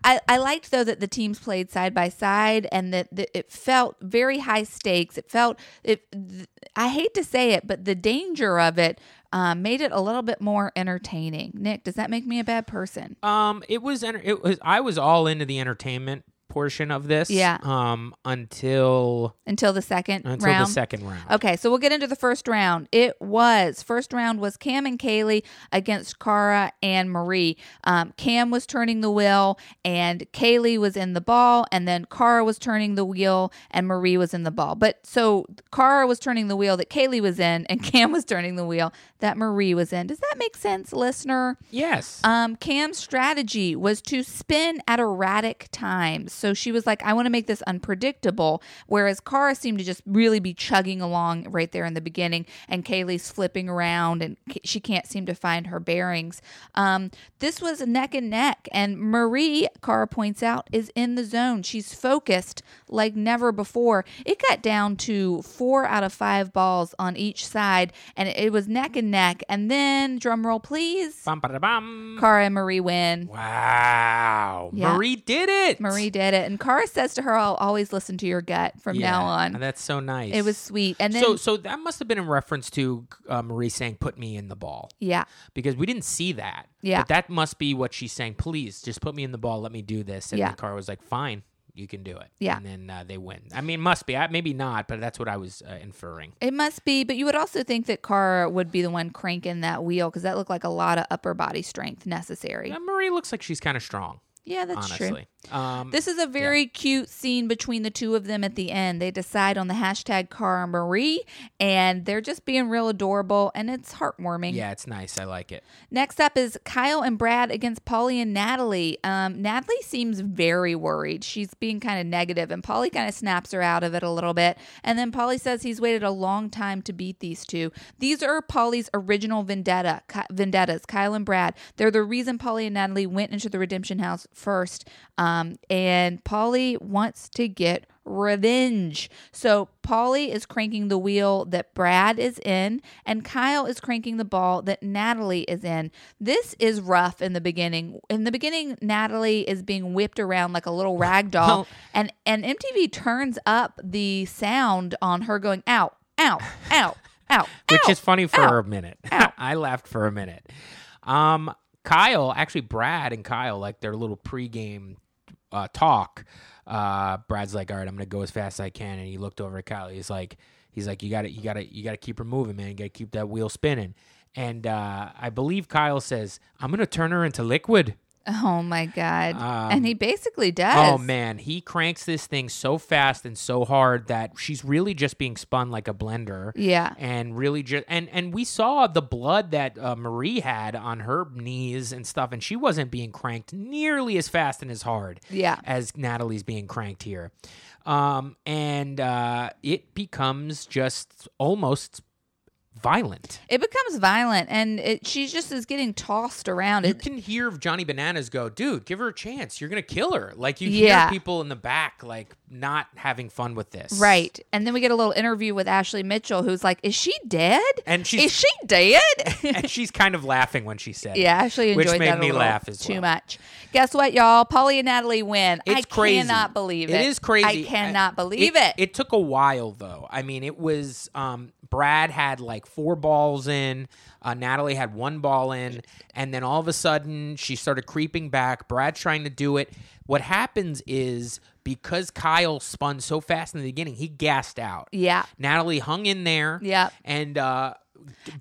I, I liked though that the teams played side by side, and that, that it felt very high stakes. It felt it. Th- I hate to say it, but the danger of it um, made it a little bit more entertaining. Nick, does that make me a bad person? um, it was. It was. I was all into the entertainment portion of this. Yeah. Um, until Until the second until round. the second round. Okay, so we'll get into the first round. It was first round was Kam and Kayleigh against Cara and Marie. Um, Kam was turning the wheel, and Kayleigh was in the ball, and then Cara was turning the wheel, and Marie was in the ball. But so Cara was turning the wheel that Kayleigh was in, and Kam was turning the wheel that Marie was in. Does that make sense, listener? Yes. Um, Kam's strategy was to spin at erratic times. So she was like, I want to make this unpredictable. Whereas Cara seemed to just really be chugging along right there in the beginning, and Kayleigh's flipping around and she can't seem to find her bearings. Um, this was neck and neck, and Marie, Cara points out, is in the zone. She's focused like never before. It got down to four out of five balls on each side, and it was neck and neck. And then, drum roll, please. Bum, ba, da, bum. Cara and Marie win. Wow. Yeah. Marie did it. Marie did it, and Cara says to her, "I'll always listen to your gut from Yeah, now on." That's so nice. It was sweet, and then so so that must have been in reference to uh, Marie saying "put me in the ball" yeah, because we didn't see that. Yeah. But that must be what she's saying. Please just put me in the ball. Let me do this. And Yeah. then Cara was like, "Fine, you can do it." Yeah. And then uh, they win. I mean, must be. I, maybe not, but that's what I was uh, inferring. it must be. But you would also think that Cara would be the one cranking that wheel because that looked like a lot of upper body strength necessary. Uh, Marie looks like she's kind of strong. Yeah, that's true. Um, This is a very cute scene between the two of them at the end. They decide on the hashtag Cara Marie, and they're just being real adorable, and it's heartwarming. yeah, it's nice. I like it. Next up is Kyle and Brad against Paulie and Natalie. Um, Natalie seems very worried. She's being kind of negative, and Paulie kind of snaps her out of it a little bit. And then Paulie says he's waited a long time to beat these two. These are Paulie's original vendetta vendettas, Kyle and Brad. They're the reason Paulie and Natalie went into the Redemption House first. Um, and Paulie wants to get revenge. So Paulie is cranking the wheel that Brad is in, and Kyle is cranking the ball that Natalie is in. This is rough in the beginning. In the beginning, Natalie is being whipped around like a little rag doll, Well- and and MTV turns up the sound on her going out, out, out, out, Which out, is funny for out. a minute. Ow. I laughed for a minute. Um, Kyle, actually, Brad and Kyle, like their little pregame uh, talk. Uh, Brad's like, "All right, I'm gonna go as fast as I can," and he looked over at Kyle. He's like, "He's like, you got to, you got to, you got to keep her moving, man. You got to keep that wheel spinning." And uh, I believe Kyle says, "I'm gonna turn her into liquid." Oh my god! Um, and he basically does. Oh man, he cranks this thing so fast and so hard that she's really just being spun like a blender. Yeah. and really just and and we saw the blood that uh, Marie had on her knees and stuff, and she wasn't being cranked nearly as fast and as hard. Yeah. as Natalie's being cranked here, um, and uh, it becomes just almost violent. It becomes violent, and it, she just is getting tossed around. You It, can hear Johnny Bananas go, dude, give her a chance. You're gonna kill her. Like you Yeah. hear people in the back like not having fun with this. right, and then we get a little interview with Ashley Mitchell, who's like, "Is she dead? And she's- is she dead?" and she's kind of laughing when she said. Yeah, Ashley Which made that me laugh as too well. much. Guess what, y'all? Paulie and Natalie win. It's I crazy. cannot believe it. It is crazy. I cannot believe it. It took a while though. I mean, it was um, Brad had like four balls in. Uh, Natalie had one ball in, and then all of a sudden she started creeping back. Brad trying to do it. What happens is because Kyle spun so fast in the beginning, he gassed out. Yeah. Natalie hung in there. Yeah. And uh,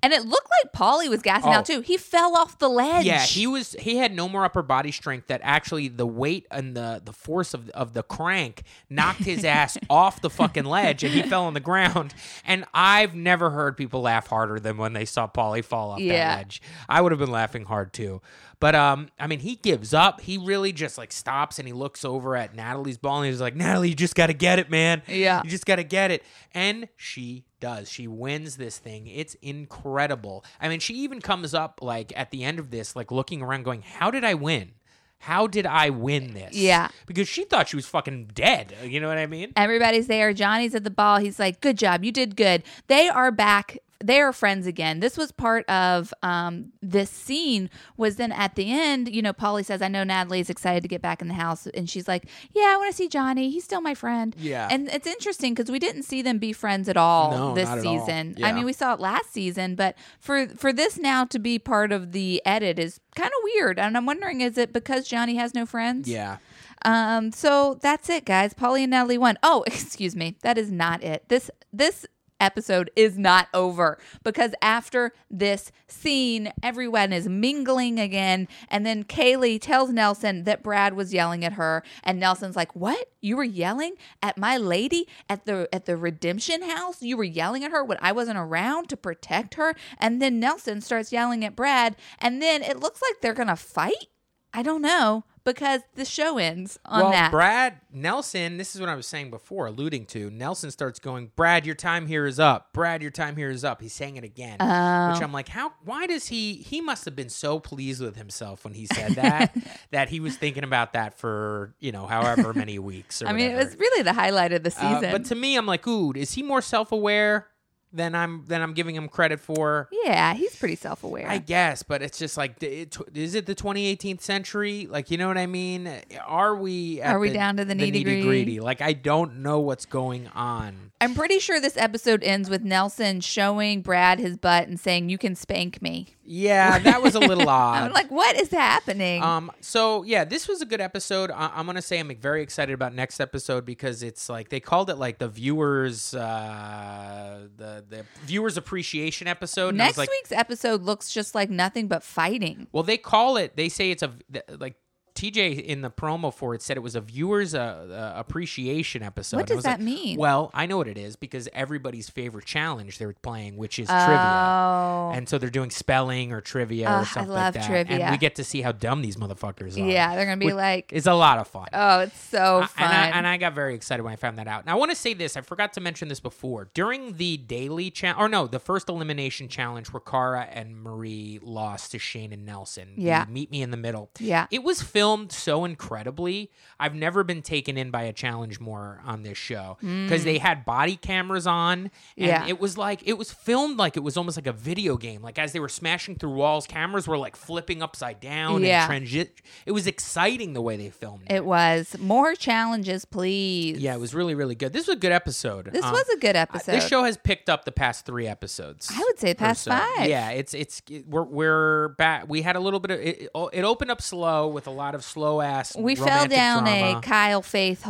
And it looked like Paulie was gassing Oh. out too. He fell off the ledge. Yeah, he was. He had no more upper body strength. That actually the weight and the the force of of the crank knocked his ass off the fucking ledge, and he fell on the ground. And I've never heard people laugh harder than when they saw Paulie fall off Yeah. that ledge. I would have been laughing hard too. But um, I mean, he gives up. He really just like stops and he looks over at Natalie's ball and he's like, "Natalie, you just got to get it, man. Yeah. you just got to get it." And she does. She wins this thing. It's incredible. I mean, she even comes up like at the end of this, like looking around, going, "How did I win? How did I win this?" Yeah. because she thought she was fucking dead. You know what I mean? Everybody's there. Johnny's at the ball. He's like, "Good job, you did good." They are back. They are friends again. This was part of um, this scene. Was then at the end, you know, Paulie says, "I know Natalie's excited to get back in the house," and she's like, "Yeah, I want to see Johnny. He's still my friend." Yeah. and it's interesting because we didn't see them be friends at all No, this at all. season. Yeah. I mean, we saw it last season, but for for this now to be part of the edit is kind of weird. And I'm wondering, is it because Johnny has no friends? Yeah. Um, so that's it, guys. Paulie and Natalie won. Oh, excuse me. That is not it. This this episode is not over because after this scene, everyone is mingling again, and then Kayleigh tells Nelson that Brad was yelling at her, and Nelson's like, "What? You were yelling at my lady at the at the redemption house? You were yelling at her when I wasn't around to protect her?" And then Nelson starts yelling at Brad, and then it looks like they're gonna fight. I don't know because the show ends on well, that. Brad Nelson, this is what I was saying before, alluding to. Nelson starts going, Brad, your time here is up. Brad, your time here is up. He's saying it again. Oh. Which I'm like, how why does he he must have been so pleased with himself when he said that that he was thinking about that for, you know, however many weeks or I mean, it was really the highlight of the Uh, season. but to me, I'm like, ooh, is he more self aware than I'm than I'm giving him credit for? yeah, he's pretty self aware. I guess, but it's just like, it, is it the 2018th century? Like, you know what I mean? Are we? Are we the- down to the nitty-gritty? nitty-gritty? Like, I don't know what's going on. I'm pretty sure this episode ends with Nelson showing Brad his butt and saying, "You can spank me." Yeah, that was a little odd. I'm like, "What is happening?" Um. So yeah, this was a good episode. I- I'm gonna say I'm very excited about next episode because it's like they called it like the viewers, uh, the the viewers appreciation episode. And I was Next like, week's episode looks just like nothing but fighting. Well, they call it. They say it's a like TJ in the promo for it said it was a viewers uh, uh, appreciation episode. What And does that like, mean? Well, I know what it is because everybody's favorite challenge they're playing, which is Oh. trivia, and so they're doing spelling or trivia Ugh, or I something love like that. trivia. And we get to see how dumb these motherfuckers are. Yeah, they're gonna be like, It's a lot of fun. "Oh, it's so fun." And I, and I got very excited when I found that out. Now I want to say this. I forgot to mention this before. During the daily challenge, or no, the first elimination challenge where Cara and Marie lost to Shane and Nelson. Yeah. meet me in the middle. Yeah. It was filmed so incredibly. I've never been taken in by a challenge more on this show because they had body cameras on. And Mm. Yeah. It was like it was filmed like it was almost like a video game. Like as they were smashing through walls, cameras were like flipping upside down Yeah. transi- It was exciting the way they filmed it. it was more challenges, please. Yeah, it was really, really good. This was a good episode. This Um, was a good episode. This show has picked up the past three episodes. I would say past so. five. Yeah, it's it's we're we're back. We had a little bit of it, it opened up slow with a lot of slow ass. we fell down drama. a Kyle Faith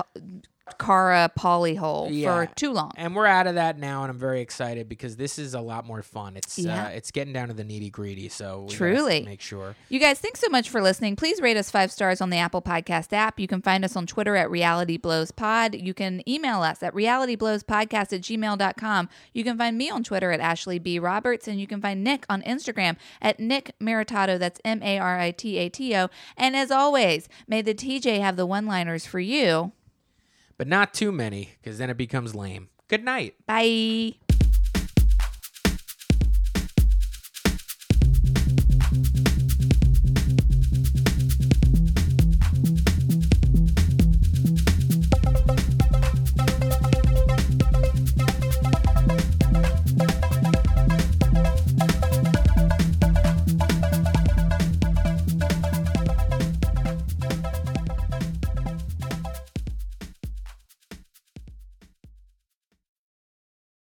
Cara Paulie hole Yeah. for too long. and we're out of that now, and I'm very excited because this is a lot more fun. It's Yeah. uh, it's getting down to the nitty gritty, so we Truly. make sure. You guys, thanks so much for listening. Please rate us five stars on the Apple Podcast app. You can find us on Twitter at Reality Blows Pod. You can email us at realityblowspodcast at gmail.com. You can find me on Twitter at Ashley B. Roberts, and you can find Nick on Instagram at Nick Maritato. That's M A R I T A T O. And as always, may the TJ have the one liners for you. But not too many, because then it becomes lame. Good night. Bye.